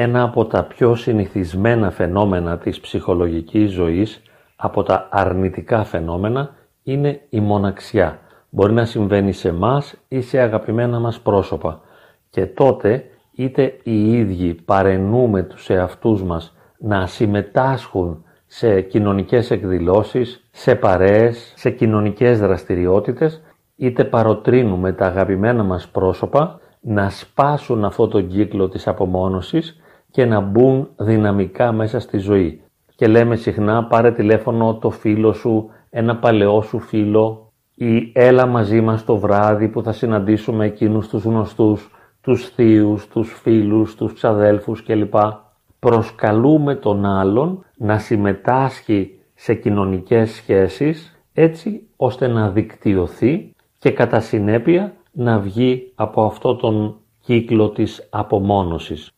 ένα από τα πιο συνηθισμένα φαινόμενα της ψυχολογικής ζωής, από τα αρνητικά φαινόμενα, είναι η μοναξιά. Μπορεί να συμβαίνει σε μας ή σε αγαπημένα μας πρόσωπα. Και τότε είτε οι ίδιοι παρενούμε τους εαυτούς μας να συμμετάσχουν σε κοινωνικές εκδηλώσεις, σε παρέες, σε κοινωνικές δραστηριότητες, είτε παροτρύνουμε τα αγαπημένα μας πρόσωπα να σπάσουν αυτό το κύκλο της απομόνωσης και να μπουν δυναμικά μέσα στη ζωή. Και λέμε συχνά πάρε τηλέφωνο το φίλο σου, ένα παλαιό σου φίλο ή έλα μαζί μας το βράδυ που θα συναντήσουμε εκείνους τους γνωστούς, τους θείους, τους φίλους, τους ξαδέλφους κλπ. Προσκαλούμε τον άλλον να συμμετάσχει σε κοινωνικές σχέσεις έτσι ώστε να δικτυωθεί και κατά συνέπεια να βγει από αυτό τον κύκλο της απομόνωσης.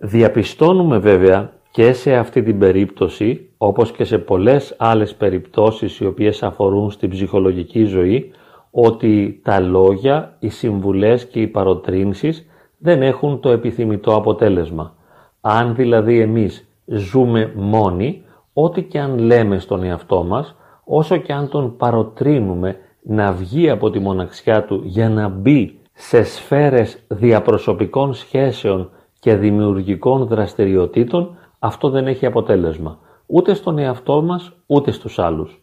Διαπιστώνουμε βέβαια και σε αυτή την περίπτωση, όπως και σε πολλές άλλες περιπτώσεις οι οποίες αφορούν στην ψυχολογική ζωή, ότι τα λόγια, οι συμβουλές και οι παροτρύνσεις δεν έχουν το επιθυμητό αποτέλεσμα. Αν δηλαδή εμείς ζούμε μόνοι, ό,τι και αν λέμε στον εαυτό μας, όσο και αν τον παροτρύνουμε να βγει από τη μοναξιά του για να μπει σε σφαίρες διαπροσωπικών σχέσεων και δημιουργικών δραστηριοτήτων, αυτό δεν έχει αποτέλεσμα. Ούτε στον εαυτό μας, ούτε στους άλλους.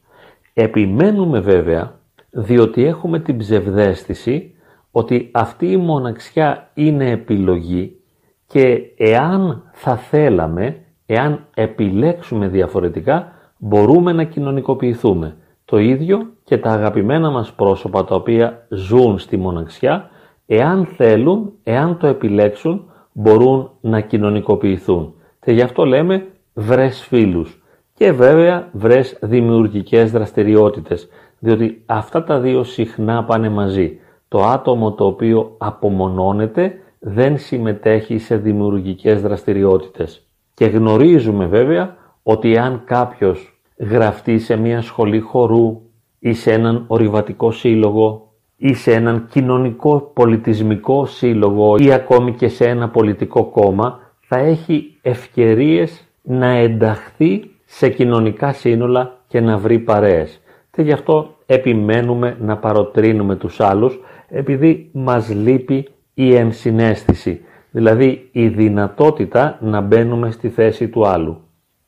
Επιμένουμε βέβαια, διότι έχουμε την ψευδέστηση ότι αυτή η μοναξιά είναι επιλογή και εάν θα θέλαμε, εάν επιλέξουμε διαφορετικά, μπορούμε να κοινωνικοποιηθούμε. Το ίδιο και τα αγαπημένα μας πρόσωπα τα οποία ζουν στη μοναξιά, εάν θέλουν, εάν το επιλέξουν, μπορούν να κοινωνικοποιηθούν. Και γι' αυτό λέμε βρες φίλους. Και βέβαια βρες δημιουργικές δραστηριότητες, διότι αυτά τα δύο συχνά πάνε μαζί. Το άτομο το οποίο απομονώνεται δεν συμμετέχει σε δημιουργικές δραστηριότητες. Και γνωρίζουμε βέβαια ότι αν κάποιος γραφτεί σε μια σχολή χορού ή σε έναν ορειβατικό σύλλογο ή σε έναν κοινωνικό πολιτισμικό σύλλογο ή ακόμη και σε ένα πολιτικό κόμμα θα έχει ευκαιρίες να ενταχθεί σε κοινωνικά σύνολα και να βρει παρέες. Και γι' αυτό επιμένουμε να παροτρύνουμε τους άλλους επειδή μας λείπει η ενσυναίσθηση, δηλαδή η δυνατότητα να μπαίνουμε στη θέση του άλλου.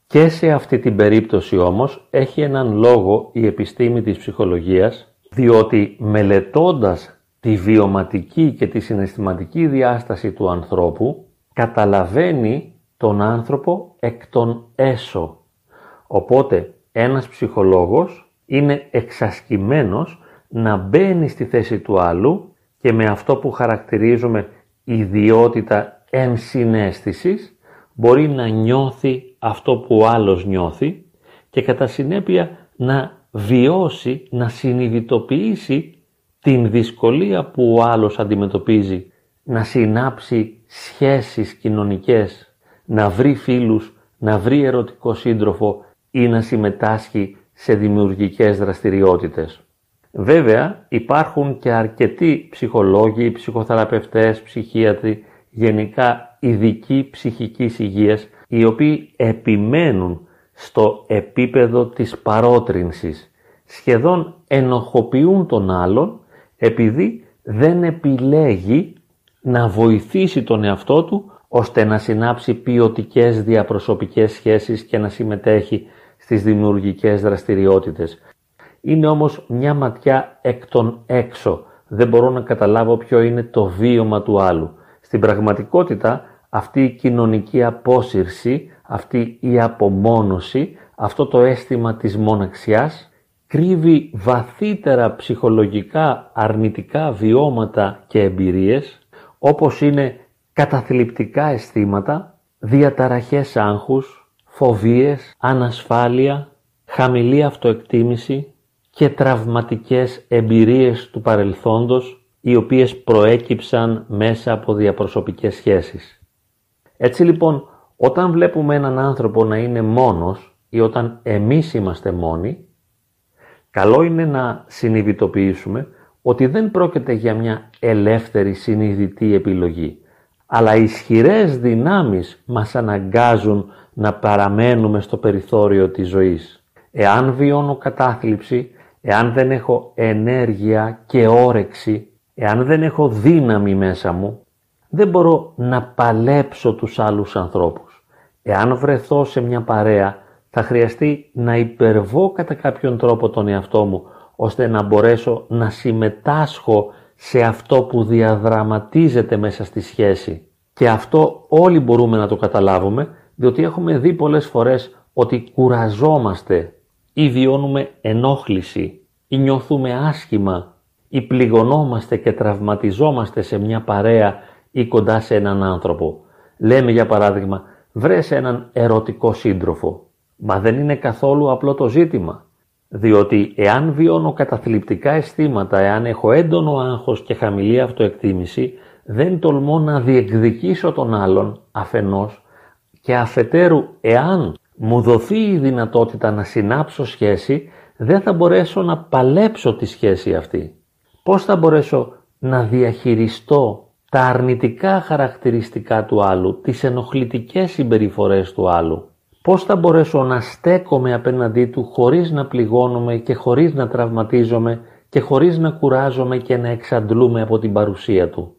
Και σε αυτή την περίπτωση όμως έχει έναν λόγο η επιστήμη της ψυχολογίας, διότι μελετώντας τη βιωματική και τη συναισθηματική διάσταση του ανθρώπου, καταλαβαίνει τον άνθρωπο εκ των έσω. Οπότε ένας ψυχολόγος είναι εξασκημένος να μπαίνει στη θέση του άλλου και με αυτό που χαρακτηρίζουμε ιδιότητα ενσυναίσθησης μπορεί να νιώθει αυτό που ο άλλος νιώθει και κατά συνέπεια να βιώσει, να συνειδητοποιήσει την δυσκολία που ο άλλος αντιμετωπίζει να συνάψει σχέσεις κοινωνικές, να βρει φίλους, να βρει ερωτικό σύντροφο ή να συμμετάσχει σε δημιουργικές δραστηριότητες. Βέβαια υπάρχουν και αρκετοί ψυχολόγοι, ψυχοθεραπευτές, ψυχίατροι, γενικά ειδικοί ψυχικής υγείας, οι οποίοι επιμένουν στο επίπεδο της παρότρινσης. Σχεδόν ενοχοποιούν τον άλλον επειδή δεν επιλέγει να βοηθήσει τον εαυτό του ώστε να συνάψει ποιοτικές διαπροσωπικές σχέσεις και να συμμετέχει στις δημιουργικές δραστηριότητες. Είναι όμως μια ματιά εκ των έξω. Δεν μπορώ να καταλάβω ποιο είναι το βίωμα του άλλου. Στην πραγματικότητα αυτή η κοινωνική απόσυρση, αυτή η απομόνωση, αυτό το αίσθημα της μοναξιάς κρύβει βαθύτερα ψυχολογικά αρνητικά βιώματα και εμπειρίες όπως είναι καταθλιπτικά αισθήματα, διαταραχές άγχους, φοβίες, ανασφάλεια, χαμηλή αυτοεκτίμηση και τραυματικές εμπειρίες του παρελθόντος οι οποίες προέκυψαν μέσα από διαπροσωπικές σχέσεις. Έτσι λοιπόν, όταν βλέπουμε έναν άνθρωπο να είναι μόνος ή όταν εμείς είμαστε μόνοι, καλό είναι να συνειδητοποιήσουμε ότι δεν πρόκειται για μια ελεύθερη συνειδητή επιλογή. αλλά ισχυρές δυνάμεις μας αναγκάζουν να παραμένουμε στο περιθώριο της ζωής. Εάν βιώνω κατάθλιψη, εάν δεν έχω ενέργεια και όρεξη, εάν δεν έχω δύναμη μέσα μου, δεν μπορώ να παλέψω τους άλλους ανθρώπους. Εάν βρεθώ σε μια παρέα, θα χρειαστεί να υπερβώ κατά κάποιον τρόπο τον εαυτό μου, ώστε να μπορέσω να συμμετάσχω σε αυτό που διαδραματίζεται μέσα στη σχέση. Και αυτό όλοι μπορούμε να το καταλάβουμε, διότι έχουμε δει πολλές φορές ότι κουραζόμαστε ή βιώνουμε ενόχληση ή νιώθουμε άσχημα ή πληγωνόμαστε και τραυματιζόμαστε σε μια παρέα ή κοντά σε έναν άνθρωπο. Λέμε για παράδειγμα, βρες έναν ερωτικό σύντροφο. Μα δεν είναι καθόλου απλό το ζήτημα. Διότι εάν βιώνω καταθλιπτικά αισθήματα, εάν έχω έντονο άγχος και χαμηλή αυτοεκτίμηση, δεν τολμώ να διεκδικήσω τον άλλον αφενός και αφετέρου εάν μου δοθεί η δυνατότητα να συνάψω σχέση, δεν θα μπορέσω να παλέψω τη σχέση αυτή. Πώς θα μπορέσω να διαχειριστώ τα αρνητικά χαρακτηριστικά του άλλου, τις ενοχλητικές συμπεριφορές του άλλου. Πώς θα μπορέσω να στέκομαι απέναντί του χωρίς να πληγώνομαι και χωρίς να τραυματίζομαι και χωρίς να κουράζομαι και να εξαντλούμε από την παρουσία του.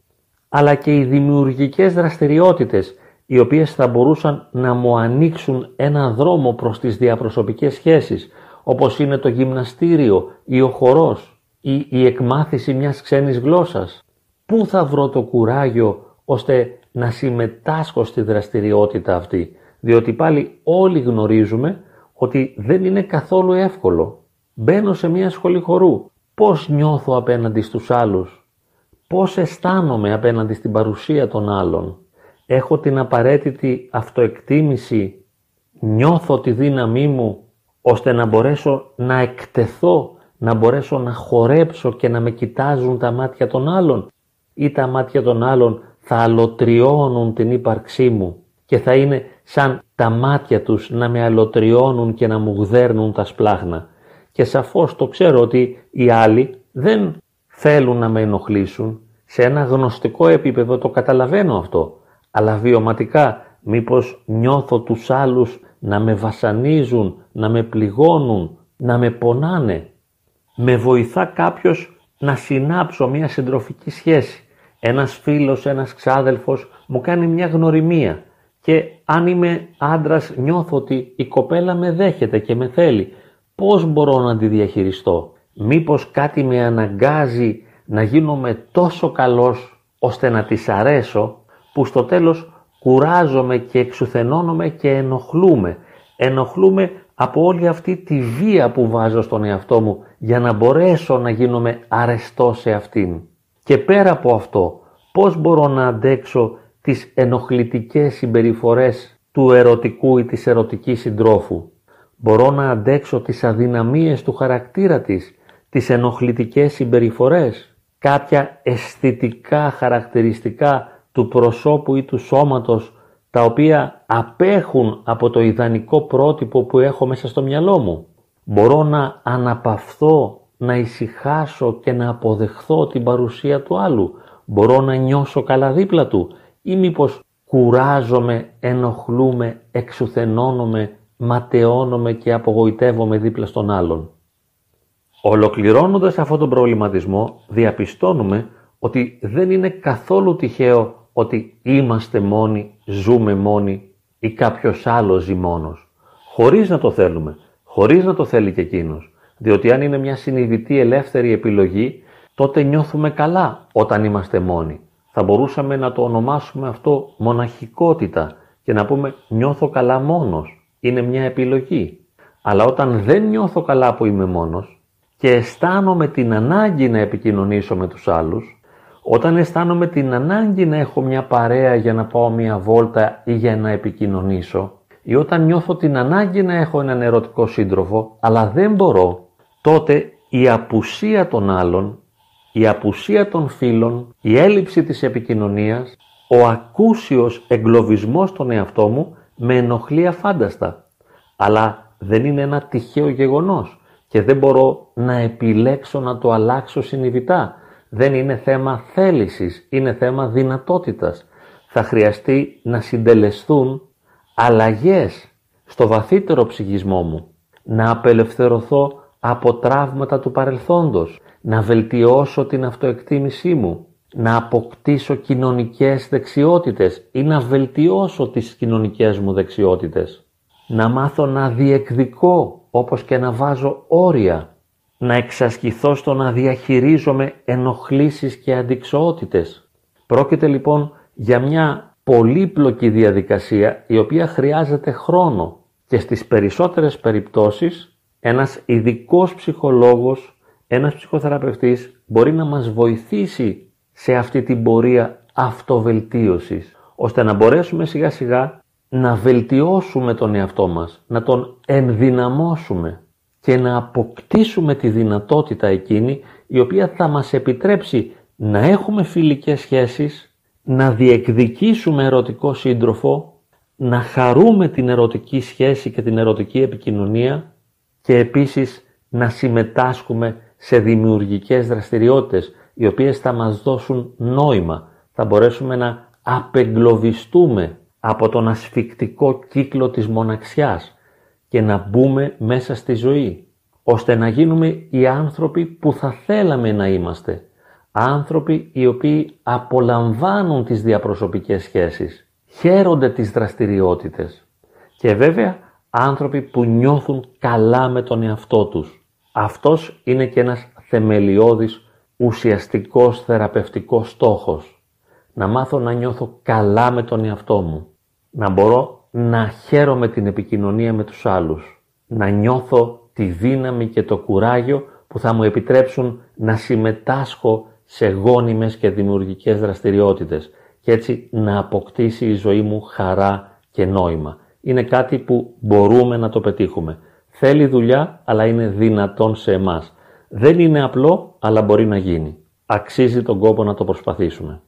Αλλά και οι δημιουργικές δραστηριότητες οι οποίες θα μπορούσαν να μου ανοίξουν ένα δρόμο προς τις διαπροσωπικές σχέσεις όπως είναι το γυμναστήριο ή ο χορός ή η εκμάθηση μιας ξένης γλώσσας. Πού θα βρω το κουράγιο ώστε να συμμετάσχω στη δραστηριότητα αυτή; Διότι πάλι όλοι γνωρίζουμε ότι δεν είναι καθόλου εύκολο. Μπαίνω σε μια σχολή χορού. Πώς νιώθω απέναντι στους άλλους; Πώς αισθάνομαι απέναντι στην παρουσία των άλλων; Έχω την απαραίτητη αυτοεκτίμηση; Νιώθω τη δύναμή μου ώστε να μπορέσω να εκτεθώ, να μπορέσω να χορέψω και να με κοιτάζουν τα μάτια των άλλων; Ή τα μάτια των άλλων θα αλωτριώνουν την ύπαρξή μου και θα είναι σαν τα μάτια τους να με αλωτριώνουν και να μου γδέρνουν τα σπλάχνα. Και σαφώς το ξέρω ότι οι άλλοι δεν θέλουν να με ενοχλήσουν. Σε ένα γνωστικό επίπεδο το καταλαβαίνω αυτό. Αλλά βιωματικά μήπως νιώθω τους άλλους να με βασανίζουν, να με πληγώνουν, να με πονάνε. Με βοηθά κάποιος να συνάψω μια συντροφική σχέση. Ένας φίλος, ένας ξάδελφος μου κάνει μια γνωριμία και αν είμαι άντρας νιώθω ότι η κοπέλα με δέχεται και με θέλει. Πώς μπορώ να τη διαχειριστώ; Μήπως κάτι με αναγκάζει να γίνομαι τόσο καλός ώστε να της αρέσω που στο τέλος κουράζομαι και εξουθενώνομαι και ενοχλούμε. Ενοχλούμε από όλη αυτή τη βία που βάζω στον εαυτό μου για να μπορέσω να γίνομαι αρεστό σε αυτήν. Και πέρα από αυτό, πώς μπορώ να αντέξω τις ενοχλητικές συμπεριφορές του ερωτικού ή της ερωτικής συντρόφου; Μπορώ να αντέξω τις αδυναμίες του χαρακτήρα της, τις ενοχλητικές συμπεριφορές, κάποια αισθητικά χαρακτηριστικά του προσώπου ή του σώματος τα οποία απέχουν από το ιδανικό πρότυπο που έχω μέσα στο μυαλό μου; Μπορώ να αναπαυθώ, να ησυχάσω και να αποδεχθώ την παρουσία του άλλου. Μπορώ να νιώσω καλά δίπλα του ή μήπως κουράζομαι, ενοχλούμε, εξουθενώνομαι, ματαιώνομαι και απογοητεύομαι δίπλα στον άλλον. Ολοκληρώνοντας αυτόν τον προβληματισμό, διαπιστώνουμε ότι δεν είναι καθόλου τυχαίο ότι είμαστε μόνοι, ζούμε μόνοι ή κάποιος άλλος ζει μόνος. Χωρίς να το θέλουμε, χωρίς να το θέλει και εκείνος. Διότι αν είναι μια συνειδητή ελεύθερη επιλογή, τότε νιώθουμε καλά όταν είμαστε μόνοι θα μπορούσαμε να το ονομάσουμε αυτό μοναχικότητα και να πούμε νιώθω καλά μόνος. Είναι μια επιλογή. Αλλά όταν δεν νιώθω καλά που είμαι μόνος και αισθάνομαι την ανάγκη να επικοινωνήσω με τους άλλους, όταν αισθάνομαι την ανάγκη να έχω μια παρέα για να πάω μια βόλτα ή για να επικοινωνήσω, ή όταν νιώθω την ανάγκη να έχω έναν ερωτικό σύντροφο, αλλά δεν μπορώ, τότε η απουσία των άλλων η απουσία των φίλων, η έλλειψη της επικοινωνίας, ο ακούσιος εγκλωβισμός στον εαυτό μου με ενοχλεί αφάνταστα. Αλλά δεν είναι ένα τυχαίο γεγονός και δεν μπορώ να επιλέξω να το αλλάξω συνειδητά. Δεν είναι θέμα θέλησης, είναι θέμα δυνατότητας. θα χρειαστεί να συντελεστούν αλλαγές στο βαθύτερο ψυχισμό μου, να απελευθερωθώ από τραύματα του παρελθόντος, να βελτιώσω την αυτοεκτίμησή μου, να αποκτήσω κοινωνικές δεξιότητες ή να βελτιώσω τις κοινωνικές μου δεξιότητες, να μάθω να διεκδικώ όπως και να βάζω όρια, να εξασκηθώ στο να διαχειρίζομαι ενοχλήσεις και αντικσοότητες. Πρόκειται λοιπόν για μια πολύπλοκη διαδικασία η οποία χρειάζεται χρόνο. Και στις περισσότερες περιπτώσεις ένας ειδικός ψυχολόγος, ένας ψυχοθεραπευτής μπορεί να μας βοηθήσει σε αυτή την πορεία αυτοβελτίωσης ώστε να μπορέσουμε σιγά σιγά να βελτιώσουμε τον εαυτό μας, να τον ενδυναμώσουμε και να αποκτήσουμε τη δυνατότητα εκείνη η οποία θα μας επιτρέψει να έχουμε φιλικές σχέσεις, να διεκδικήσουμε ερωτικό σύντροφο, να χαρούμε την ερωτική σχέση και την ερωτική επικοινωνία και επίσης να συμμετάσχουμε σε δημιουργικές δραστηριότητες οι οποίες θα μας δώσουν νόημα. Θα μπορέσουμε να απεγκλωβιστούμε από τον ασφικτικό κύκλο της μοναξιάς και να μπούμε μέσα στη ζωή, ώστε να γίνουμε οι άνθρωποι που θα θέλαμε να είμαστε. Άνθρωποι οι οποίοι απολαμβάνουν τις διαπροσωπικές σχέσεις, χαίρονται τις δραστηριότητες και βέβαια άνθρωποι που νιώθουν καλά με τον εαυτό τους. Αυτός είναι και ένας θεμελιώδης ουσιαστικός θεραπευτικός στόχος. Να μάθω να νιώθω καλά με τον εαυτό μου. Να μπορώ να χαίρομαι την επικοινωνία με τους άλλους. Να νιώθω τη δύναμη και το κουράγιο που θα μου επιτρέψουν να συμμετάσχω σε γόνιμες και δημιουργικές δραστηριότητες και έτσι να αποκτήσει η ζωή μου χαρά και νόημα. Είναι κάτι που μπορούμε να το πετύχουμε. Θέλει δουλειά, αλλά είναι δυνατόν σε εμάς. Δεν είναι απλό, αλλά μπορεί να γίνει. Αξίζει τον κόπο να το προσπαθήσουμε.